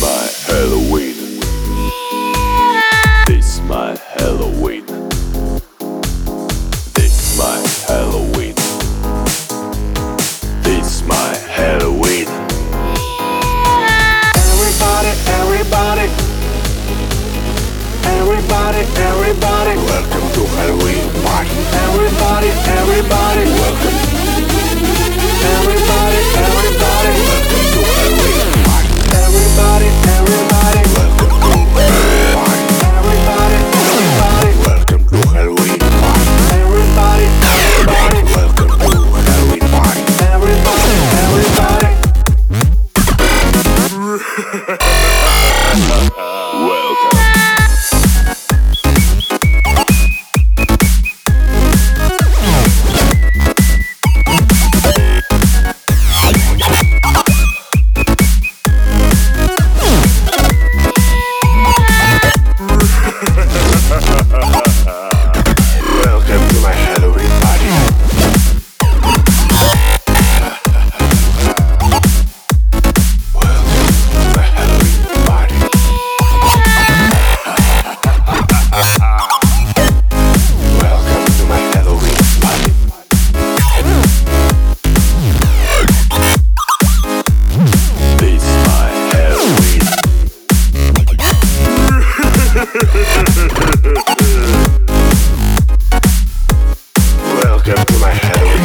my Halloween. This my Halloween. This my Halloween. This my Halloween. Everybody, everybody. Everybody, everybody. Welcome to Halloween party. Everybody, everybody. Welcome. Everybody. gun to my head.